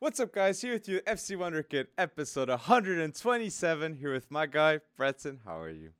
What's up, guys? Here with you, FC Wonderkid, episode 127. Here with my guy, Preston. How are you?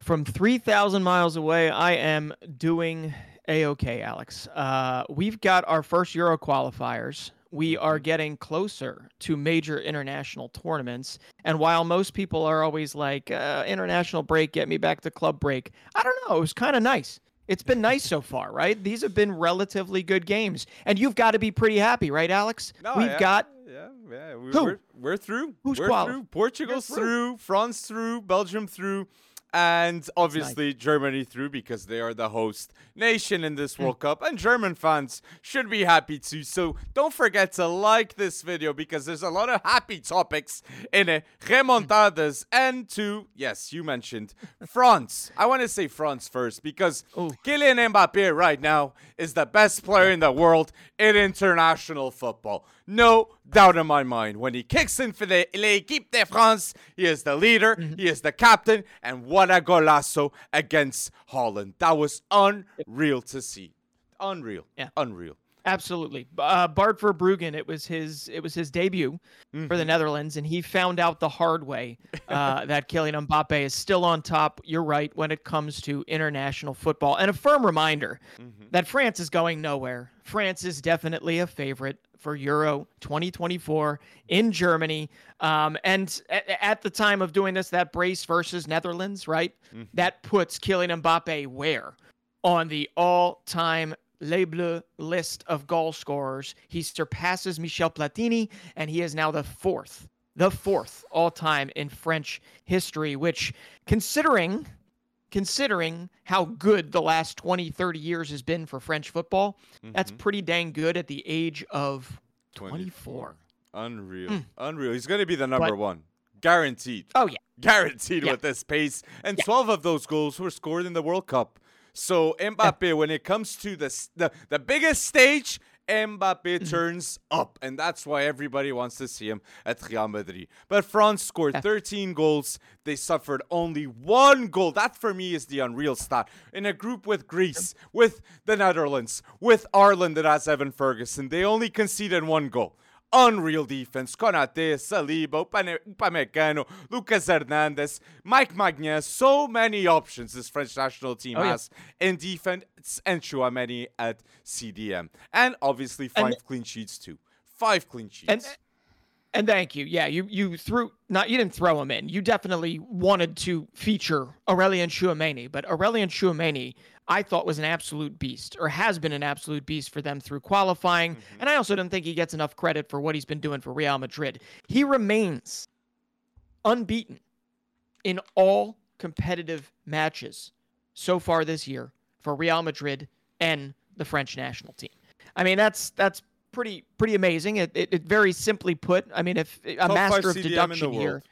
From 3,000 miles away, I am doing a okay, Alex. Uh, we've got our first Euro qualifiers. We are getting closer to major international tournaments. And while most people are always like, uh, international break, get me back to club break, I don't know. It was kind of nice. It's been nice so far, right? These have been relatively good games. And you've got to be pretty happy, right, Alex? No, We've yeah, got yeah, yeah. We, Who? We're, we're through. Who's through. Portugal's through. through. France through. Belgium through. And obviously Germany through because they are the host nation in Hmm. this World Cup. And German fans should be happy too. So don't forget to like this video because there's a lot of happy topics in it. Remontadas and to, yes, you mentioned France. I want to say France first because Ooh. Kylian Mbappe right now is the best player in the world in international football. No doubt in my mind. When he kicks in for the l'équipe de France, he is the leader, mm-hmm. he is the captain, and what a golazo against Holland. That was unreal to see. Unreal. Yeah. Unreal. Absolutely. Uh, Bart Verbruggen, it was his it was his debut for the Netherlands, and he found out the hard way uh, that Kylian Mbappe is still on top. You're right when it comes to international football, and a firm reminder mm-hmm. that France is going nowhere. France is definitely a favorite for Euro 2024 in Germany. Um, and a- at the time of doing this, that brace versus Netherlands, right? That puts Kylian Mbappe where? On the all time Les Bleus list of goal scorers. He surpasses Michel Platini, and he is now the fourth, the fourth all time in French history, which, considering considering how good the last 20 30 years has been for french football that's mm-hmm. pretty dang good at the age of 24 Unreal. Hmm. Unreal. He's going to be the number But- one. Guaranteed. oh yeah guaranteed Yeah. with this pace. And 12 of those goals were scored in the World Cup. So Mbappe, when it comes to the, the the biggest stage, Mbappe Mm-hmm. turns up, and that's why everybody wants to see him at Real Madrid. But France scored 13 goals. They suffered only one goal. That for me is the unreal stat. In a group with Greece, with the Netherlands, with Ireland that has Evan Ferguson, they only conceded one goal. Unreal defense. Konate, Saliba, Upamecano, Lucas Hernandez, Mike Maignan. So many options this French national team Oh, yeah. has in defense and Tchouameni at CDM. And obviously And- five clean sheets too. Five clean sheets. and and thank you yeah you you threw not you didn't throw him in you definitely wanted to feature aurelian Tchouameni, but aurelian Tchouameni, i thought was an absolute beast or has been an absolute beast for them through qualifying mm-hmm. and i also don't think he gets enough credit for what he's been doing for real madrid he remains unbeaten in all competitive matches so far this year for Real Madrid and the French national team. I mean, that's that's pretty pretty amazing. It, it, it very simply put. I mean, if a Top master of CDM deduction here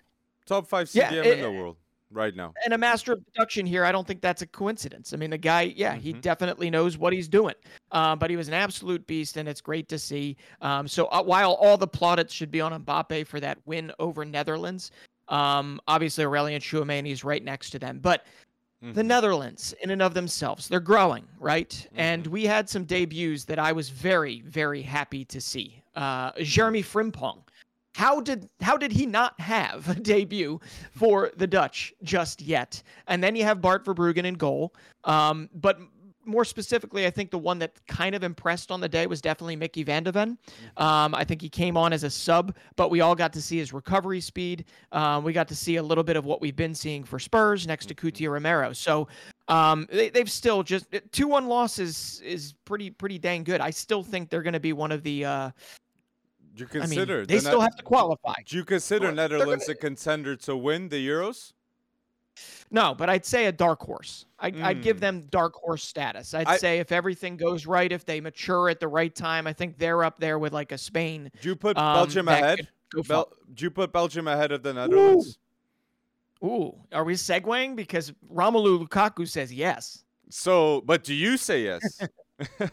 Top five Yeah, CDM it- in the world right now. and a master of deduction here, I don't think that's a coincidence. I mean, the guy, yeah, he Mhm. definitely knows what he's doing. Uh, but he was an absolute beast, and it's great to see. Um, so uh, while all the plaudits should be on Mbappe for that win over Netherlands, um, obviously Aurelian Tchouameni is right next to them. But the Mhm. Netherlands, in and of themselves, they're growing, right? And we had some debuts that I was very, very happy to see. Uh, Jeremy Frimpong. How did how did he not have a debut for the Dutch just yet? And then you have Bart Verbruggen in goal. Um, but more specifically, I think the one that kind of impressed on the day was definitely Micky Van de Ven. Um, I think he came on as a sub, but we all got to see his recovery speed. Um, we got to see a little bit of what we've been seeing for Spurs next to Cuti Romero. So um, they, they've still just two one losses is pretty pretty dang good. I still think they're going to be one of the. Uh, Do you I consider mean, they still have to qualify. Do you consider They're gonna- Netherlands a contender to win the Euros? No, but I'd say a dark horse. I, I'd give Mm. them dark horse status. I'd I- say if everything goes right, if they mature at the right time, I think they're up there with like a Spain. Do you put um, Belgium that ahead? could go far. Bel- do you put Belgium ahead of the Netherlands? Ooh, are we segueing? Because Romelu Lukaku says yes. So, but do you say yes?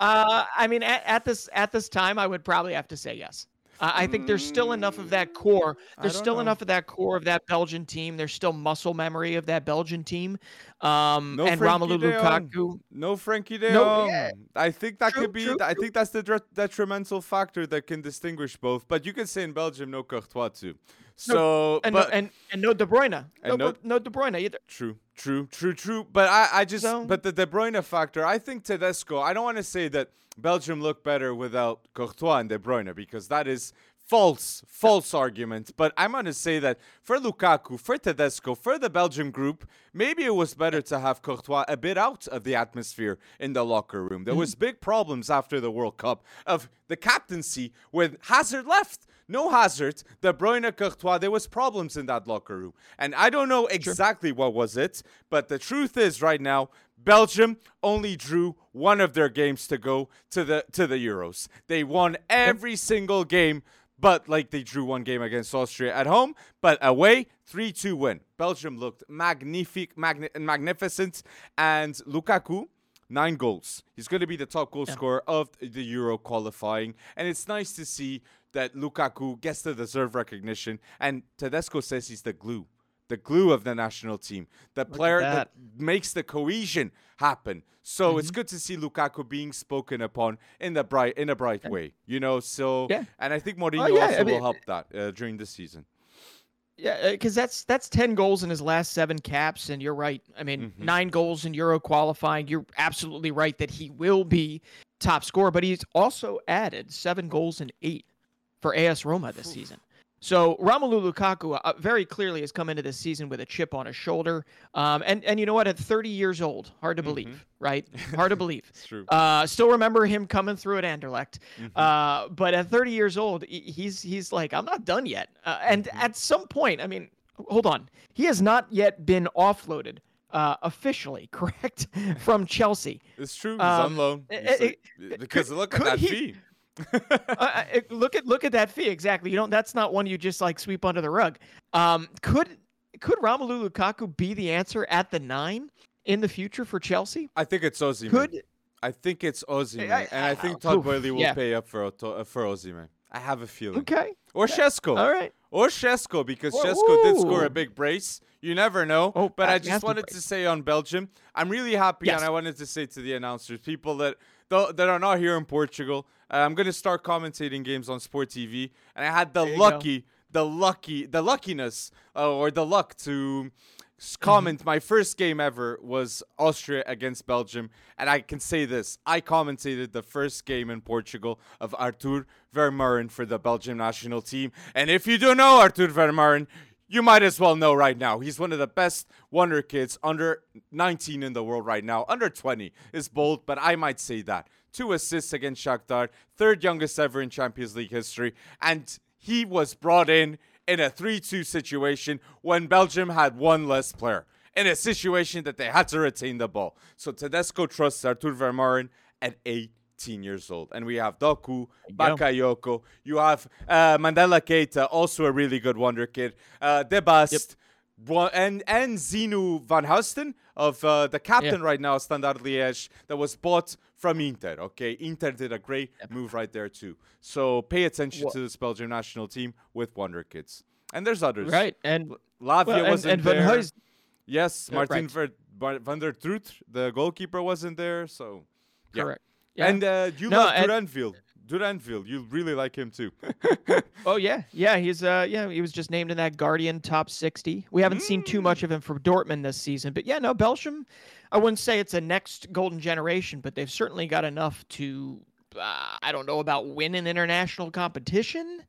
Uh, I mean, at, at this at this time, I would probably have to say yes. I think there's still enough of that core. There's still know. enough of that core of that Belgian team. There's still muscle memory of that Belgian team. Um, No and Frenkie Romelu. Lukaku. No Frenkie De No, yeah. I think that True, could be. true, I true. think that's the detrimental factor that can distinguish both. But you can say in Belgium, no Courtois too. So, And, but no, and and no De Bruyne. No, no- no De Bruyne either. True, true, true, true. But I, I just, So- but the De Bruyne factor, I think Tedesco, I don't want to say that Belgium looked better without Courtois and De Bruyne because that is false, false argument. But I'm going to say that for Lukaku, for Tedesco, for the Belgium group, maybe it was better to have Courtois a bit out of the atmosphere in the locker room. There was mm. big problems after the World Cup of the captaincy with Hazard left. No Hazard, De Bruyne, Courtois, there was problems in that locker room. And I don't know exactly what was it, but the truth is right now, Belgium only drew one of their games to go to the to the Euros. They won every single game, but like they drew one game against Austria at home, but away 3-2 win. Belgium looked magnific, magni- magnificent, and Lukaku nine goals. He's going to be the top goal scorer of the Euro qualifying, and it's nice to see that Lukaku gets the deserved recognition. And Tedesco says he's the glue, the glue of the national team, the player that. that. makes the cohesion happen. So it's Mm-hmm. good to see Lukaku being spoken upon in the bright in a bright way, you know. So Yeah. and I think Mourinho yeah, also I mean- will help that uh, during the season. Yeah, because that's that's ten goals in his last seven caps, and you're right. I mean, Mhm. nine goals in Euro qualifying. You're absolutely right that he will be top scorer, but he's also added seven goals in eight for AS Roma this season. So Romelu Lukaku uh, very clearly has come into this season with a chip on his shoulder, um, and and you know what? At 30 years old, hard to believe, right? Hard to believe. It's true. Uh, still remember him coming through at Anderlecht. Mhm. Uh, but at 30 years old, he's he's like, I'm not done yet. Uh, and Mm-hmm. at some point, I mean, hold on, he has not yet been offloaded uh, officially, correct, from Chelsea. It's true. He's um, on loan. it- He's it- like- because could- look at that he- fee. Uh, look at look at that fee exactly. You don't. That's not one you just like sweep under the rug. Um, could could Romelu Lukaku be the answer at the nine in the future for Chelsea? I think it's Osimhen. Could I think it's Osimhen, I- and I I- think Todd Boehly will yeah. pay up for uh, for Osimhen. I have a feeling. okay, Or Sesko. all right. Or Sesko, because Whoa, Sesko did score a big brace. You never know. Oh, but I just wanted to say on Belgium, I'm really happy, Yes. and I wanted to say to the announcers, people that that are not here in Portugal, I'm going to start commentating games on Sport TV, and I had the you go. lucky, the lucky, the luckiness, uh, or the luck to comment. My first game ever was Austria against Belgium, and I can say this: I commentated the first game in Portugal of Arthur Vermeeren for the Belgium national team. And if you don't know Arthur Vermeeren, you might as well know right now. He's one of the best wonder kids under 19 in the world right now. Under 20 is bold, but I might say that. Two assists against Shakhtar, third youngest ever in Champions League history, and he was brought in in a 3-2 situation when Belgium had one less player. In a situation that they had to retain the ball. So Tedesco trusts Arthur Vermeeren at 18 years old. And we have Doku. Bakayoko. You have uh, Mandela Keita, also a really good wonder kid. Uh, Debast. Bro- And and Zinho Vanheusden of uh, the captain right now, Standard Liège, that was bought from Inter. Okay, Inter did a great move right there too. So pay attention Wha- to this Belgian national team with wonder kids. And there's others. Right, and Lavia well, wasn't and Van there. Huys, Yes, Uh, Martin right. Ver, van der Troet, the goalkeeper, wasn't there. So yeah. correct. Yeah. And uh, you No, love and- Duranville. Duranville, you really like him too. Oh yeah, yeah. He's uh yeah he was just named in that Guardian top sixty. We haven't seen too Mm. much of him for Dortmund this season, but yeah, no Belsham. I wouldn't say it's a next golden generation, but they've certainly got enough to. Uh, I don't know about win an international competition,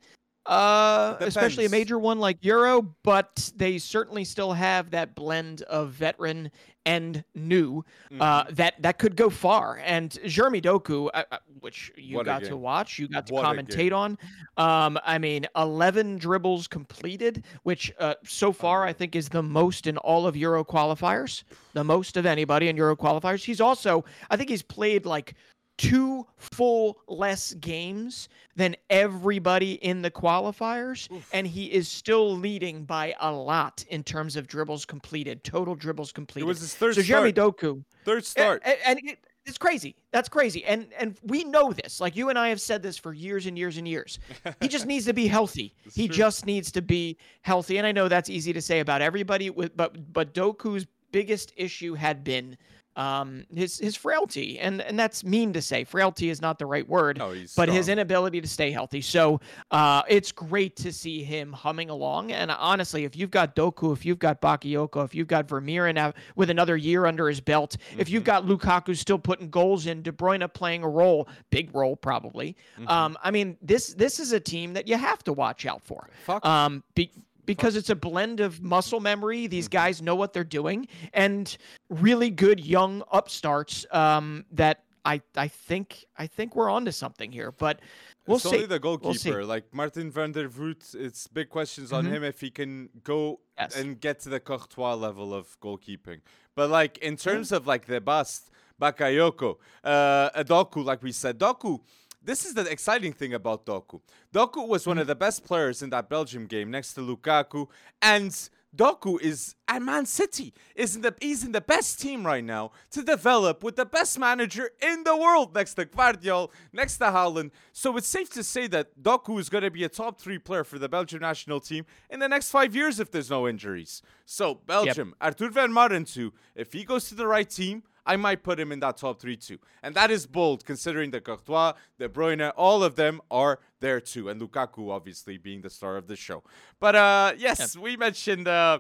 uh, especially a major one like Euro. But they certainly still have that blend of veteran and new uh, Mm-hmm. that that could go far. And Jeremy Doku, uh, uh, which you What got to watch, you got to What a commentate on. Um, I mean, 11 dribbles completed, which uh, so far I think is the most in all of Euro qualifiers, the most of anybody in Euro qualifiers. He's also, I think he's played like two full less games than everybody in the qualifiers, and he is still leading by a lot in terms of dribbles completed, total dribbles It completed. was his third so Jeremy start. Doku, third start. a- and it, it's crazy. That's crazy. And and we know this. Like you and I have said this for years and years and years. He just needs to be healthy. he true. just needs to be healthy. And I know that's easy to say about everybody with but but Doku's biggest issue had been um his his frailty and and that's mean to say. Frailty is not the right word No, he's but his inability to stay healthy. So uh it's great to see him humming along. And honestly if you've got doku if you've got bakayoko if you've got vermeeren with another year under his belt if you've got lukaku still putting goals in de bruyne playing a role big role probably. Um i mean this this is a team that you have to watch out for. Fuck. um be, because it's a blend of muscle memory these guys know what they're doing and really good young upstarts um that i i think i think we're onto something here but we'll it's see only the We'll see. like Martin van der Voort, it's big questions on Mhm. him if he can go Yes. and get to the Courtois level of goalkeeping. But like in terms of like the bust, Bakayoko, uh, Doku, like we said, Doku. This is the exciting thing about Doku. Doku was one of mm. the best players in that Belgium game next to Lukaku, and Doku is at Man City. Is in the he's in the best team right now to develop with the best manager in the world next to Guardiol, next to Haaland. So it's safe to say that Doku is going to be a top three player for the Belgian national team in the next five years if there's no injuries. So Belgium, Arthur Vermeeren too. If he goes to the right team. I might put him in that top three too. And that is bold considering the Courtois, De Bruyne, all of them are there too. And Lukaku obviously being the star of the show. But uh yes, we mentioned uh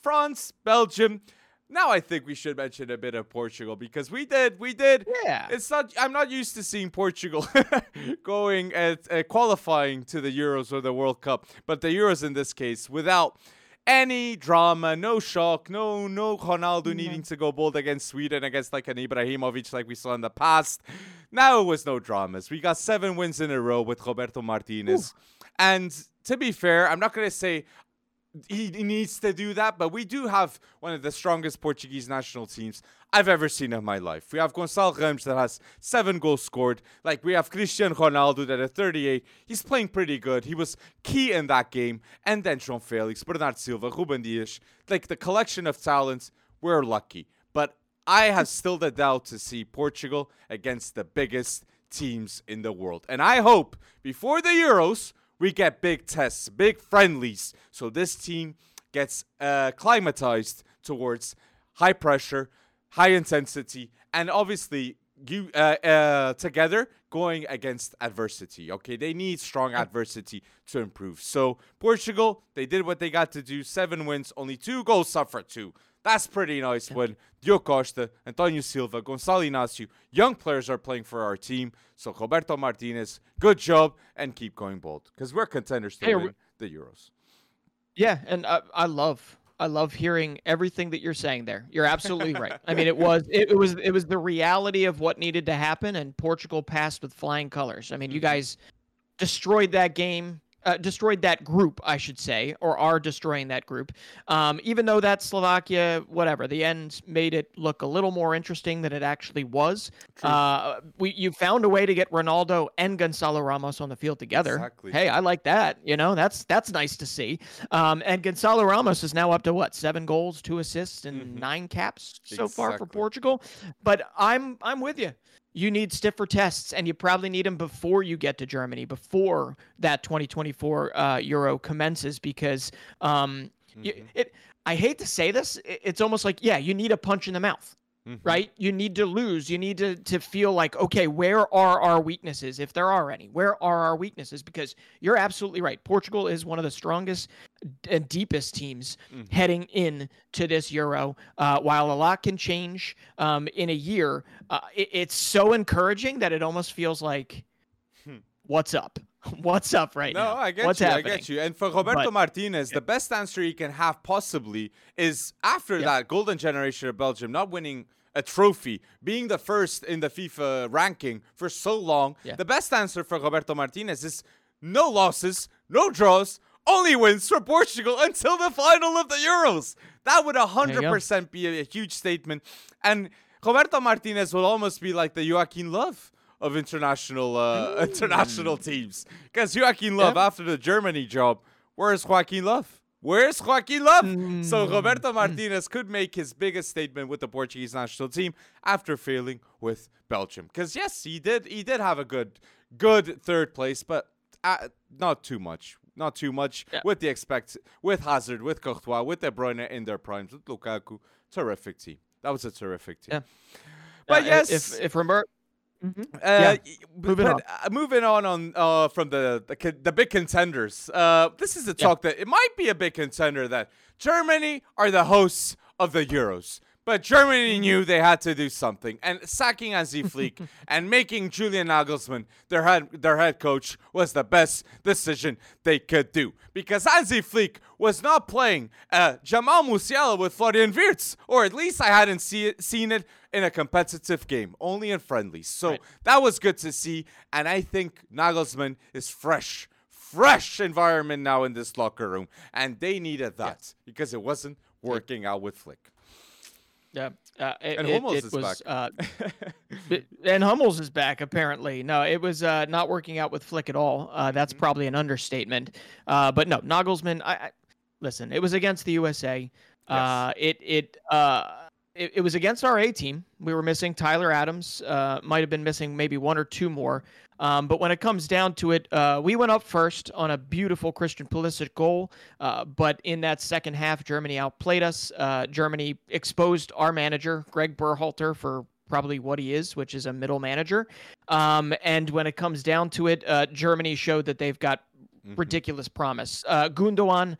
France, Belgium. Now I think we should mention a bit of Portugal because we did, we did. Yeah. It's not. I'm not used to seeing Portugal going at uh, qualifying to the Euros or the World Cup, but the Euros in this case without any drama, no shock, no no Ronaldo needing to go bold against Sweden against like an Ibrahimovic like we saw in the past. Now it was no dramas. We got seven wins in a row with Roberto Martinez, and to be fair, I'm not gonna say he needs to do that, but we do have one of the strongest Portuguese national teams I've ever seen in my life. We have Gonçalo Ramos that has seven goals scored. Like we have Cristiano Ronaldo that at 38, he's playing pretty good. He was key in that game. And then João Felix, Bernardo Silva, Ruben Dias, like the collection of talents. We're lucky, but I have still the doubt to see Portugal against the biggest teams in the world. And I hope before the Euros, we get big tests, big friendlies, so this team gets uh, climatized towards high pressure, high intensity, and obviously you uh, uh, together going against adversity. Okay, they need strong adversity to improve. So Portugal, they did what they got to do. Seven wins, only two goals suffered. Two. That's pretty nice when Diogo Costa, Antonio Silva, Gonçalo Inácio, young players are playing for our team. So Roberto Martinez, good job, and keep going bold because we're contenders to Hey, win the Euros. Yeah, and I, I love I love hearing everything that you're saying there. You're absolutely right. I mean, it was it, it was it was the reality of what needed to happen, and Portugal passed with flying colors. I mean, you mm-hmm. guys destroyed that game. Uh, destroyed that group, I should say, or are destroying that group. Um, even though that Slovakia, whatever, the end made it look a little more interesting than it actually was. Uh, we you found a way to get Ronaldo and Gonçalo Ramos on the field together. Exactly. Hey, I like that. You know, that's that's nice to see. Um, and Gonçalo Ramos is now up to what seven goals, two assists, and Mhm. nine caps so far for Portugal. But I'm I'm with you. You need stiffer tests, and you probably need them before you get to Germany, before that 2024 uh, Euro commences, because um, y- Mhm. it. I hate to say this. It's almost like yeah, you need a punch in the mouth Mhm. right? You need to lose. You need to to feel like, okay, where are our weaknesses, if there are any? Where are our weaknesses? Because you're absolutely right. Portugal is one of the strongest and deepest teams Mhm. heading in to this Euro. Uh, while a lot can change um, in a year, uh, it, it's so encouraging that it almost feels like, Hmm. what's up? What's up right No, now? I get What's you. happening? I get you. And for Roberto But- Martinez, the best answer he can have possibly is after Yeah. that golden generation of Belgium not winning a trophy, being the first in the FIFA ranking for so long. Yeah. The best answer for Roberto Martinez is no losses, no draws, only wins for Portugal until the final of the Euros. That would 100% be a, a huge statement. And Roberto Martinez will almost be like the Joachim Löw of international uh, international teams. Because Joachim Löw, Yeah. after the Germany job, where's Joachim Löw? Where's Joachim Löw? So Mm. Roberto Martinez could make his biggest statement with the Portuguese national team after failing with Belgium. Because yes, he did. He did have a good, good third place, but uh, not too much. Not too much Yeah. with the expect with Hazard, with Courtois, with De Bruyne in their primes, with Lukaku. Terrific team. That was a terrific team. Yeah. But Uh, yes, if if Robert, uh, Yeah, moving but, on. uh, moving on on uh, from the the, the big contenders. Uh, this is a Yeah. talk that it might be a big contender that Germany are the hosts of the Euros. But Germany knew they had to do something, and sacking Hansi Flick and making Julian Nagelsmann their head their head coach was the best decision they could do. Because Hansi Flick was not playing uh, Jamal Musiala with Florian Wirtz, or at least I hadn't see it, seen it in a competitive game, only in friendlies. So Right. that was good to see, and I think Nagelsmann is fresh, fresh environment now in this locker room, and they needed that because it wasn't working out with Flick. Yeah, uh, it, And it- Hummels it is was, back. Uh, and Hummels is back apparently. No, it was uh, not working out with Flick at all. Uh, that's Mm-hmm. probably an understatement. Uh, but no, Nagelsmann. I, I listen. It was against the USA. Uh, it it uh. It, it was against our A team. We were missing Tyler Adams. Uh, might have been missing maybe one or two more. Um, but when it comes down to it, uh, we went up first on a beautiful Christian Pulisic goal. Uh, but in that second half, Germany outplayed us. Uh, Germany exposed our manager, Greg Berhalter, for probably what he is, which is a middle manager. Um, and when it comes down to it, uh, Germany showed that they've got ridiculous promise. Uh, Gundogan,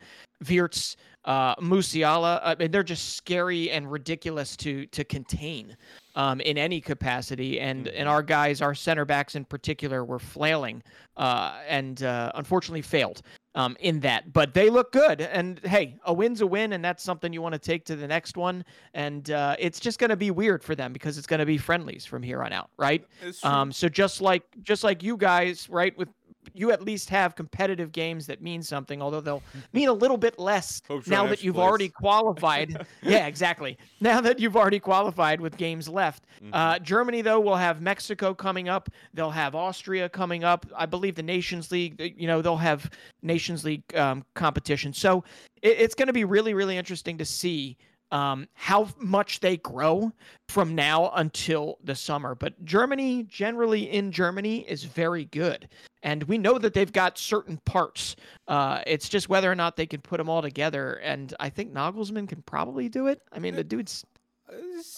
Wirtz, uh, Musiala, I mean, they're just scary and ridiculous to to contain um, in any capacity. And and our guys, our center backs in particular, were flailing uh, and uh, unfortunately failed. Um, in that, but they look good, and hey, a win's a win, and that's something you want to take to the next one. And uh, it's just going to be weird for them because it's going to be friendlies from here on out, right? Um, so just like just like you guys, right? With you at least have competitive games that mean something, although they'll mean a little bit less Hope now that you've place. already qualified. yeah, exactly. Now that you've already qualified with games left. Mm-hmm. Uh, Germany, though, will have Mexico coming up. They'll have Austria coming up. I believe the Nations League, uh, you know, they'll have Nations League um, competition. So it, it's going to be really, really interesting to see um, how much they grow from now until the summer. But Germany, generally in Germany, is very good. And we know that they've got certain parts. Uh, it's just whether or not they can put them all together. And I think Nagelsmann can probably do it. I mean, the dude's.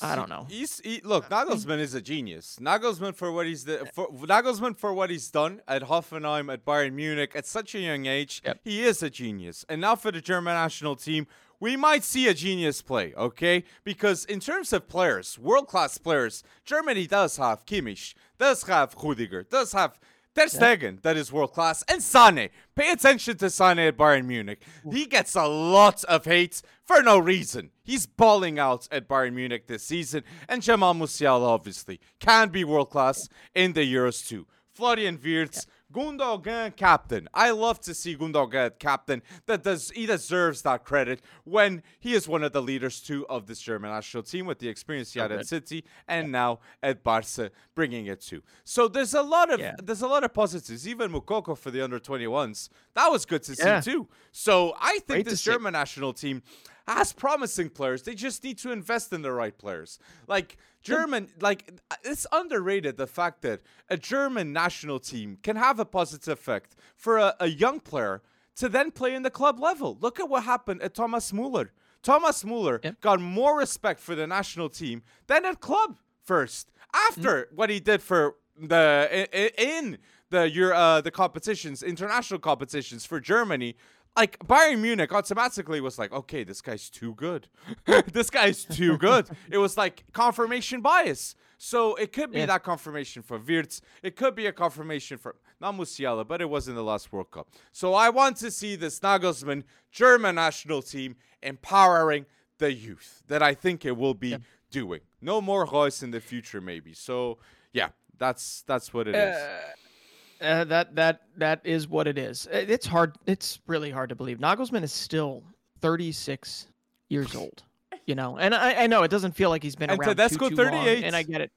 I don't know. He's he, look. Nagelsmann is a genius. Nagelsmann for what he's the, for Nagelsmann for what he's done at Hoffenheim, at Bayern Munich, at such a young age. Yep. He is a genius. And now for the German national team, we might see a genius play. Okay, because in terms of players, world class players, Germany does have Kimmich, does have Rudiger, does have. Ter Stegen, that is world class, and Sane. Pay attention to Sane at Bayern Munich. He gets a lot of hate for no reason. He's balling out at Bayern Munich this season, and Jamal Musiala obviously can be world class in the Euros too. Florian Wirtz, Gundogan captain. I love to see Gundogan captain. That does he deserves that credit when he is one of the leaders too of this German national team with the experience he had at. City and now at Barca, bringing it too. So there's a lot of Yeah. there's a lot of positives. Even Moukoko for the under 21s, that was good to Yeah. see too. So I think Great to this. German national team has promising players. They just need to invest in the right players. Like German, like it's underrated the fact that a German national team can have a positive effect for a, a young player to then play in the club level. Look at what happened at Thomas Muller. Thomas Muller Yep. got more respect for the national team than at club first. After what he did for the in the your uh, the competitions, international competitions for Germany, like Bayern Munich automatically was like, okay, this guy's too good. this guy's too good. it was like confirmation bias. So it could be Yeah. that confirmation for Wirtz. It could be a confirmation for not Musiala, but it was in the last World Cup. So I want to see this Nagelsmann German national team empowering the youth that I think it will be doing. No more Reus in the future, maybe. So yeah, that's that's what it is. Uh, Uh, that that that is what it is. Uh, It's hard. It's really hard to believe. Nagelsmann is still 36 years old. You know, and I, I know it doesn't feel like he's been And around too, too long, 38. and I get it.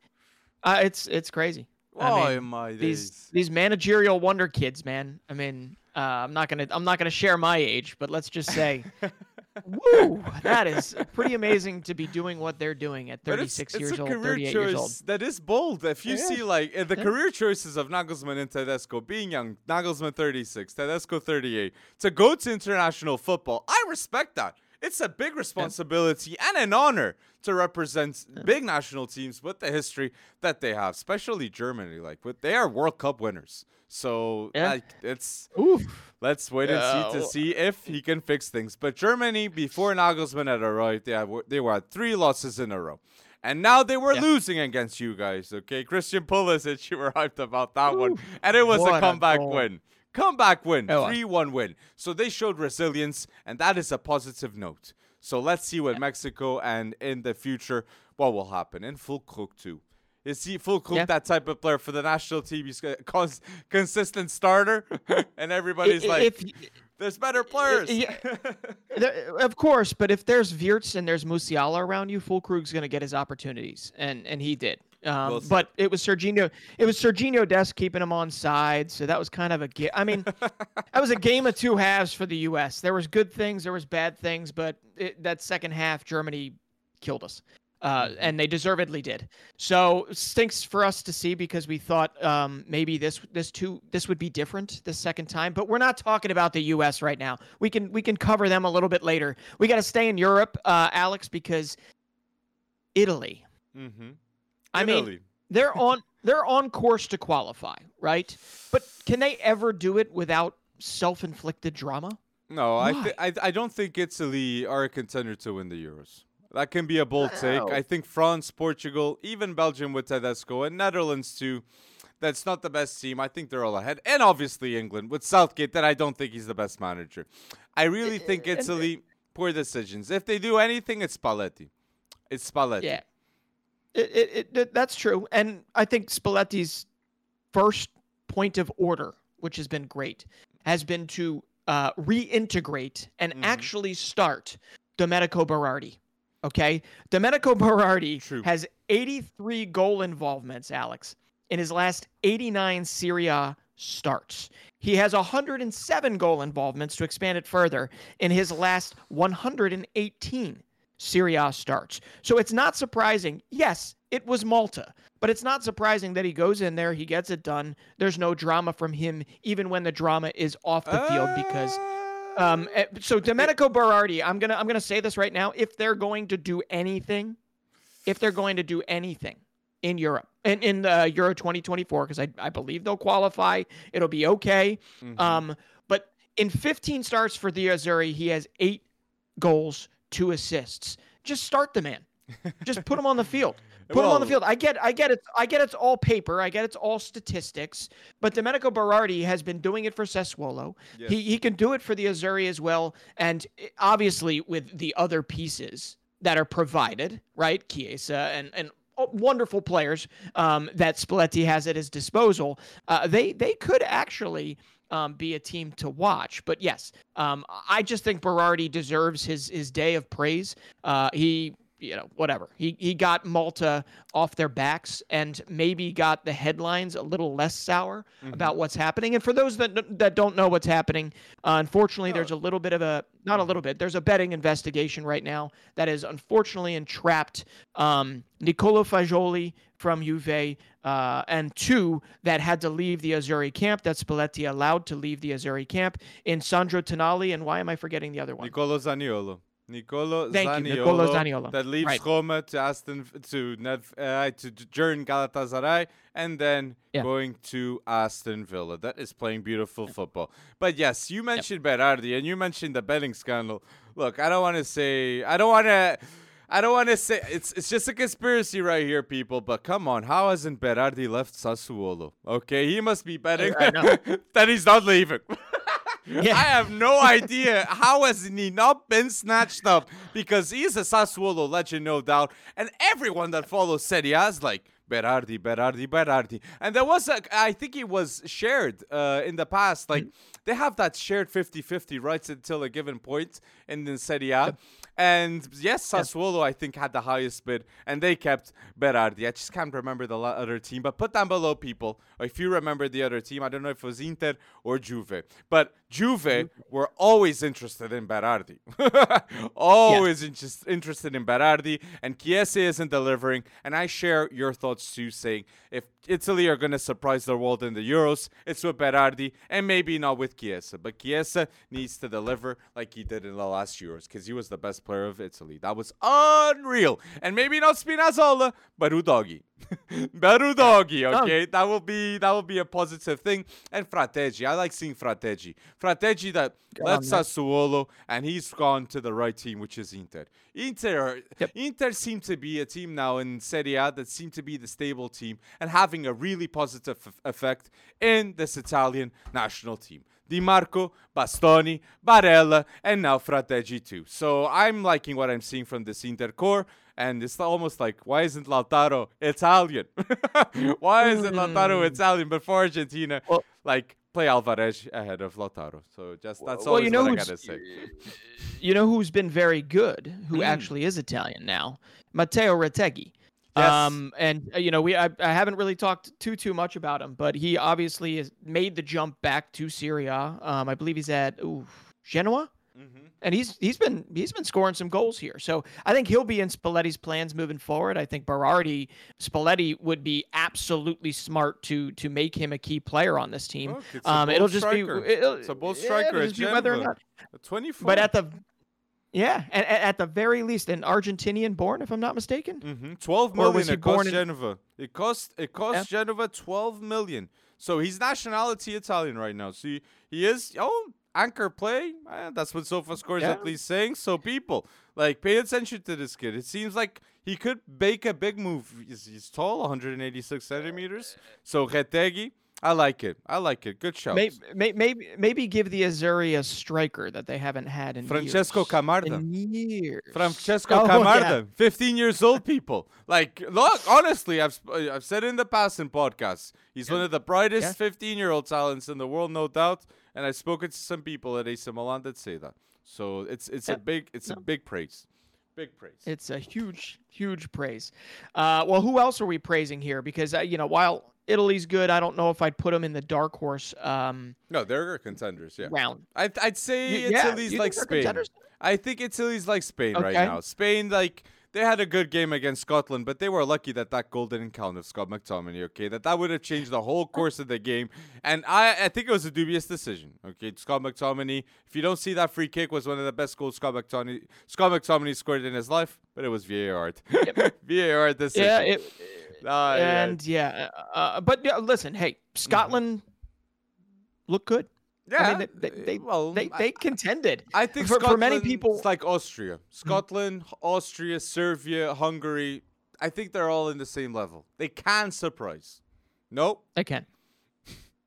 Uh, it's it's crazy. I oh mean, my these days. these managerial wonder kids, man. I mean, Uh, I'm not gonna I'm not gonna share my age, but let's just say, woo, that is pretty amazing to be doing what they're doing at But it's, 36 it's years a old, career 38 choice years old. that is bold. If you see like uh, the Yeah. career choices of Nagelsmann and Tedesco being young, Nagelsmann 36, Tedesco 38, to go to international football, I respect that. It's a big responsibility and an honor to represent big national teams with the history that they have, especially Germany. Like, with they are World Cup winners, so Yeah. like, it's Oof. Let's wait and see to see if he can fix things. But Germany, before Nagelsmann had arrived, they, had, they were at three losses in a row. And now they were Yeah. losing against you guys, okay? Christian Pulisic, you were hyped about that one. And it was a a comeback goal. win. Comeback win, It was. 3 1 win. So they showed resilience, and that is a positive note. So let's see what Mexico and in the future, what will happen. And Fullkrug, too. Is he Fullkrug Yeah. that type of player for the national team? He's a cons- consistent starter, and everybody's I- like, if, there's better players. yeah. there- of course, but if there's Wirtz and there's Musiala around you, Fullkrug's going to get his opportunities, and and he did. Um, Well but it was Sergiño. It was Sergiño Dest keeping him on side, so that was kind of a. I mean, that was a game of two halves for the U.S. There was good things, there was bad things, but it, that second half, Germany killed us. Uh, Mm-hmm. and they deservedly did. So stinks for us to see because we thought um, maybe this this two this would be different the second time. But we're not talking about the U.S. right now. We can we can cover them a little bit later. We got to stay in Europe, uh, Alex, because Italy. mm-hmm. I mean, they're on they're on course to qualify, right? But can they ever do it without self-inflicted drama? no, I, th- I I don't think Italy are a contender to win the Euros. That can be a bold take. I think France, Portugal, even Belgium with Tedesco, and Netherlands too. That's not the best team. I think they're all ahead, and obviously England with Southgate. That I don't think he's the best manager. I really eh, think eh, Italy eh poor decisions. If they do anything, it's Spalletti. It's Spalletti. Yeah. It, it, it, that's true. And I think Spalletti's first point of order, which has been great, has been to uh, reintegrate and Mhm. actually start Domenico Berardi. Okay? Domenico Berardi True. has 83 goal involvements, Alex, in his last 89 Serie A starts. He has 107 goal involvements to expand it further in his last 118 Serie A starts. So it's not surprising. Yes, it was Malta, but it's not surprising that he goes in there, he gets it done. There's no drama from him, even when the drama is off the field, because um, eh, so Domenico Berardi, I'm gonna I'm gonna say this right now. If they're going to do anything, if they're going to do anything in Europe and in the Euro 2024, because I I believe they'll qualify, it'll be okay. Mhm. Um, but in 15 starts for the Azzurri, he has eight goals, two assists. Just start the man. Just put him on the field. Put him on the field. I get, I get it. I get it's all paper. I get it's all statistics. But Domenico Berardi has been doing it for Sassuolo. He he can do it for the Azzurri as well, and eh, obviously with the other pieces that are provided, right? Chiesa and and oh, wonderful players um, that Spalletti has at his disposal. Uh, they they could actually. Um, be a team to watch, but yes, um, I just think Berardi deserves his his day of praise. Uh, he you know, whatever. He he got Malta off their backs and maybe got the headlines a little less sour Mm-hmm. about what's happening. And for those that that don't know what's happening, uh, unfortunately, there's a little bit of a not a little bit. There's a betting investigation right now that is unfortunately entrapped um, Nicolo Fagioli from Juve uh, and two that had to leave the Azzurri camp. That Spalletti allowed to leave the Azzurri camp in Sandro Tonali and why am I forgetting the other one? Nicolo Zaniolo. Nicolo Thank Zaniolo, you, Nicolo Zaniolo. That leaves Right. Roma to Aston to Nev, uh, to join Galatasaray and then Yeah. going to Aston Villa. That is playing beautiful football. But yes, you mentioned Berardi and you mentioned the betting scandal. Look, I don't want to say I don't want to I don't want to say it's it's just a conspiracy right here, people. But come on, how hasn't Berardi left Sassuolo? Okay, he must be betting that he's not leaving. Yeah. I have no idea how has he not been snatched up because he's a Sassuolo legend, no doubt, and everyone that follows Serie A is like Berardi, Berardi, Berardi, and there was a, I think it was shared uh, in the past, like they have that shared 50-50 rights until a given point in the Serie A, And yes, Sassuolo, I think, had the highest bid, and they kept Berardi. I just can't remember the other team, but put down below, people, if you remember the other team. I don't know if it was Inter or Juve, but Juve were always interested in Berardi. always yes. interested in Berardi, and Chiesa isn't delivering. And I share your thoughts too, saying if Italy are going to surprise the world in the Euros, it's with Berardi, and maybe not with Chiesa. But Chiesa needs to deliver like he did in the last Euros, because he was the best player of Italy. That was unreal. And maybe not Spinazzola, but Udogie. Berudoghi, okay? That will be that will be a positive thing. And Frattesi, I like seeing Frattesi. Frattesi that Go left Sassuolo and he's gone to the right team, which is Inter. Inter yep. Inter seem to be a team now in Serie A that seem to be the stable team and having a really positive f- effect in this Italian national team. Dimarco, Bastoni, Barella, and now Frattesi too. So I'm liking what I'm seeing from this Inter core and it's almost like why isn't Lautaro Italian? why isn't Lautaro hmm. Italian? But for Argentina, well, like play Alvarez ahead of Lautaro. So just that's well, you know what I gotta say. You know who's been very good, who mm. actually is Italian now, Mateo Retegui. Yes. Um, and uh, you know, we I, I haven't really talked too too much about him, but he obviously has made the jump back to Serie A. Um, I believe he's at ooh, Genoa. Mm-hmm. And he's he's been he's been scoring some goals here, so I think he'll be in Spalletti's plans moving forward. I think Berardi Spalletti would be absolutely smart to to make him a key player on this team. Look, um, it'll just striker. be it'll, it's a bold striker. Yeah, whether or not. Twenty four. But at the yeah, and, at the very least, an Argentinian born, if I'm not mistaken. Mm-hmm. Twelve million. it cost in... Genova. It cost it cost yeah. Genova twelve million. So he's nationality Italian right now. See, he, is. Oh, anchor play. Eh, that's what SofaScore's yeah. at least saying. So people like pay attention to this kid. It seems like he could make a big move. He's, he's tall, 186 centimeters. So Retegui, I like it. I like it. Good show. Maybe, maybe, maybe give the Azzurri a striker that they haven't had in Francesco years. Camarda. In years. Francesco oh, Camarda, yeah. 15 years old. People like look. Honestly, I've I've said in the past in podcasts, he's yeah. one of the brightest 15 year old talents in the world, no doubt. And I've spoken to some people at AC Milan that say that. So it's it's a big it's no. a big praise. Big praise. It's a huge, huge praise. Uh, well, who else are we praising here? Because uh, you know, while Italy's good, I don't know if I'd put them in the dark horse. Um, no, they're contenders. Yeah, round. I'd, I'd say you, Italy's yeah, like Spain. I think Italy's like Spain okay. right now. Spain like they had a good game against Scotland, but they were lucky that that goal didn't count of Scott McTominay. Okay, that that would have changed the whole course of the game, and I I think it was a dubious decision. Okay, Scott McTominay. If you don't see that free kick, was one of the best goals Scott McTominay Scott McTominay scored in his life, but it was VAR. Yep. VAR decision. Yeah. It, uh, and yeah, yeah uh, but yeah, listen, hey, mm-hmm. Scotland mm-hmm. look good. Yeah, I mean, they they, well, they, they contended. I think for, for many people, it's like Austria, Scotland, mm-hmm. Austria, Serbia, Hungary. I think they're all in the same level. They can surprise. Nope, they can.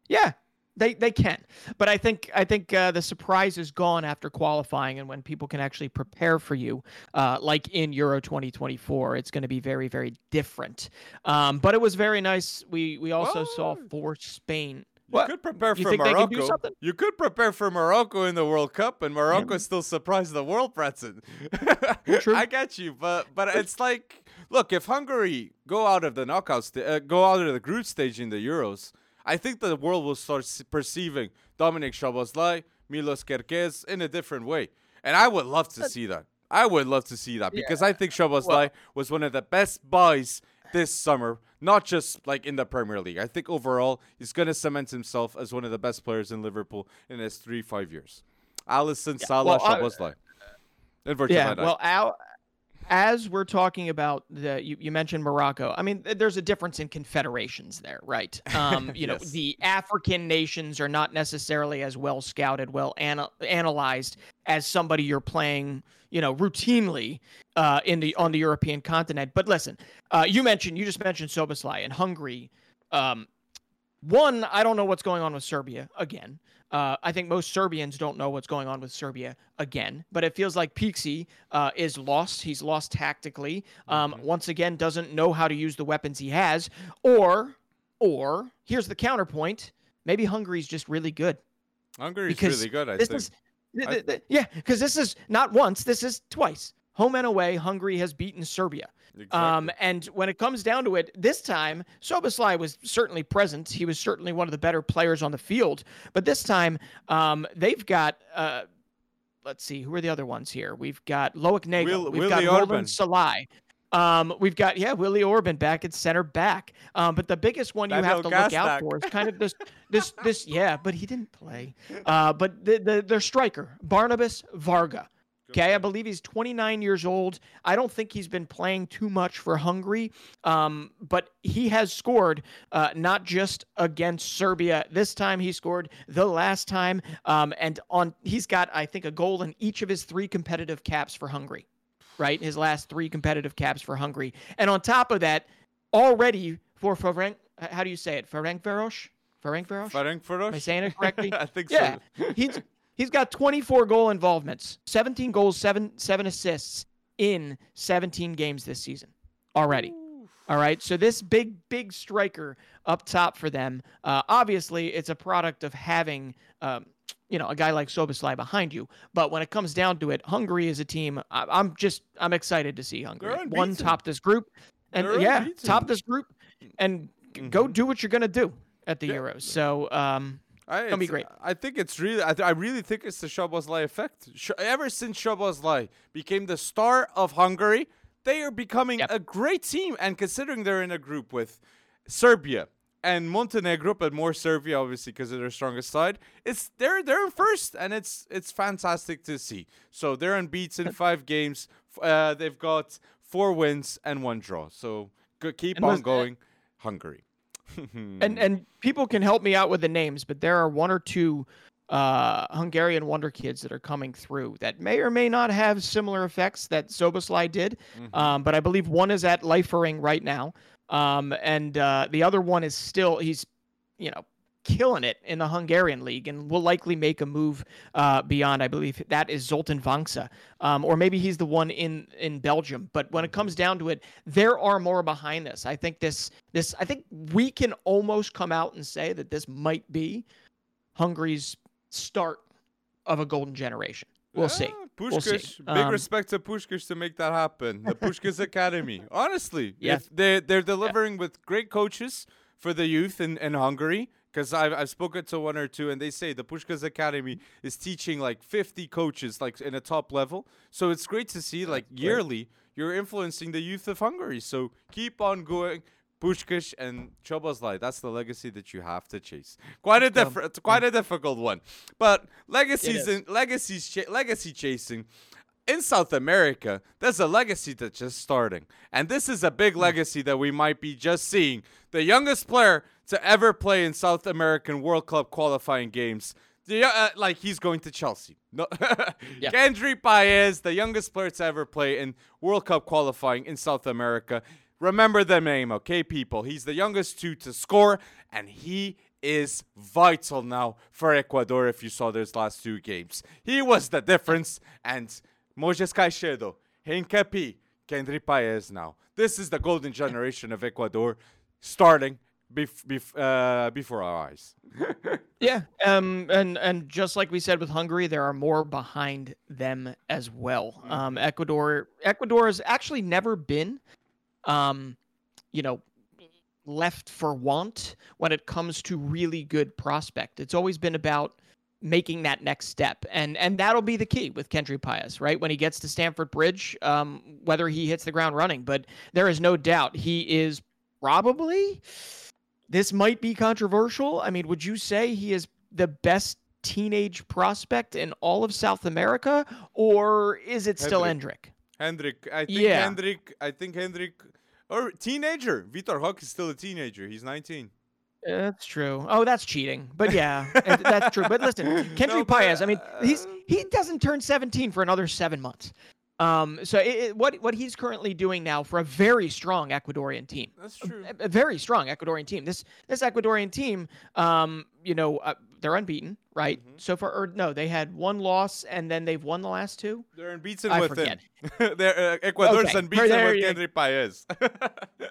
Yeah, they they can. But I think I think uh, the surprise is gone after qualifying, and when people can actually prepare for you, uh, like in Euro 2024, it's going to be very very different. Um, but it was very nice. We we also well, saw for Spain you what? could prepare you for Morocco. You could prepare for Morocco in the World Cup, and Morocco yeah. still surprised the world, Preston. True. I get you, but but it's like, look, if Hungary go out of the knockout, st- uh, go out of the group stage in the Euros, I think the world will start perceiving Dominik Szoboszlai, Milos Kerkez in a different way, and I would love to see that. I would love to see that because yeah. I think Szoboszlai well, was one of the best buys this summer not just like in the Premier League. I think overall he's going to cement himself as one of the best players in Liverpool in his three five years. Alisson, yeah, Salah, well, Szoboszlai. Yeah, well, Al, as we're talking about the you, you, mentioned Morocco. I mean, there's a difference in confederations there, right? Um, you yes. know, the African nations are not necessarily as well scouted, well ana- analyzed as somebody you're playing, you know, routinely uh, in the on the European continent. But listen, uh, you mentioned you just mentioned Szoboszlai and Hungary. Um, one, I don't know what's going on with Serbia again. Uh, I think most Serbians don't know what's going on with Serbia again, but it feels like Piksi uh, is lost. He's lost tactically. Um, mm-hmm. Once again, doesn't know how to use the weapons he has. Or, or here's the counterpoint: maybe Hungary's just really good. Hungary's because really good. I think. Is, th- th- th- yeah, because this is not once. This is twice. home and away, Hungary has beaten Serbia. Exactly. Um, and when it comes down to it, this time Szoboszlai was certainly present. He was certainly one of the better players on the field. But this time, um, they've got. Uh, let's see, who are the other ones here? We've got Loic Nagel. Will- We've Willy got Orban. Sallai. Um, we've got yeah, Willie Orban back at center back. Um, but the biggest one you have to look out for is kind of this this this yeah, but he didn't play. Uh, but the, the their striker Barnabas Varga. Okay, I believe he's 29 years old. I don't think he's been playing too much for Hungary, um, but he has scored uh, not just against Serbia. This time he scored the last time, um, and on he's got I think a goal in each of his three competitive caps for Hungary. Right, his last three competitive caps for Hungary, and on top of that, already for Ferenc, how do you say it? Ferencváros? Ferenc Varos? Ferenc Am I saying it correctly? I think Yeah, so. he's he's got 24 goal involvements, 17 goals, seven seven assists in 17 games this season already. All right, so this big big striker up top for them, uh, obviously it's a product of having. Um, you know, a guy like Szoboszlai behind you, but when it comes down to it, Hungary is a team. I, I'm just, I'm excited to see Hungary one top this group, and They're yeah, unbeaten. top this group, and g go do what you're gonna do at the Yeah. Euros. So, um, I, Gonna be great. I think it's really. I, th- I really think it's the Szoboszlai effect. Sh- ever since Szoboszlai became the star of Hungary, they are becoming Yep. a great team. And considering they're in a group with Serbia and Montenegro, but more Serbia obviously because of their strongest side, it's they're they're in first, and it's it's fantastic to see. So they're unbeaten in five games. Uh, they've got four wins and one draw. So keep And on was- going, Hungary. And and people can help me out with the names, but there are one or two uh, Hungarian wonder kids that are coming through that may or may not have similar effects that Szoboszlai did. Mhm. Um, but I believe one is at Liefering right now, um, and uh, the other one is still he's, you know, killing it in the Hungarian league and will likely make a move uh, beyond. I believe that is Zoltan Vancsa, um, or maybe he's the one in in Belgium. But when it comes down to it, there are more behind this. I think this this I think we can almost come out and say that this might be Hungary's start of a golden generation. We'll see. Yeah, We'll. Big Um, respect to Puskás to make that happen. The Puskás Academy. Honestly, Yeah. if they they're delivering with great coaches for the youth in, in Hungary. Because I've, I've spoken to one or two, and they say the Puskás Academy is teaching like 50 coaches, like in a top level. So it's great to see, like yearly, you're influencing the youth of Hungary. So keep on going, Puskás and Szoboszlai. That's the legacy that you have to chase. Quite a different, quite a difficult one. But legacies and legacies, cha- legacy chasing in South America, there's a legacy that's just starting. And this is a big legacy that we might be just seeing. The youngest player to ever play in South American World Cup qualifying games. The, uh, like he's going to Chelsea. No, Yeah. Kendry Paez, the youngest player to ever play in World Cup qualifying in South America. Remember the name, okay, people? He's the youngest two to score, and he is vital now for Ecuador. If you saw those last two games, he was the difference. And Moises Caicedo, Hincapie, Kendry Paez now. This is the golden generation of Ecuador starting bef- bef- uh, before our eyes. Yeah, um, and and just like we said with Hungary, there are more behind them as well. Um, Ecuador, Ecuador has actually never been, um, you know, left for want when it comes to really good prospect. It's always been about making that next step, and and that'll be the key with Kendry Paez, right? When he gets to Stamford Bridge, um, whether he hits the ground running, but there is no doubt he is probably this might be controversial. I mean, would you say he is the best teenage prospect in all of South America, or is it still Endrick. Endrick? Endrick, I think Yeah. Endrick, I think Endrick, or teenager. Vitor Roque is still a teenager. He's 19. That's true. Oh, that's cheating. But yeah, that's true. But listen, Kendry No, Paez. I mean, he's uh, he doesn't turn 17 for another seven months. Um, so it, it- what what he's currently doing now for a very strong Ecuadorian team, That's true. a, a very strong Ecuadorian team. This this Ecuadorian team, um, you know, uh, they're unbeaten, right? Mhm. So far, or no, they had one loss and then they've won the last two. They're unbeaten I with forget. They're uh, Ecuador's Okay, unbeaten there with you- Henry Paez.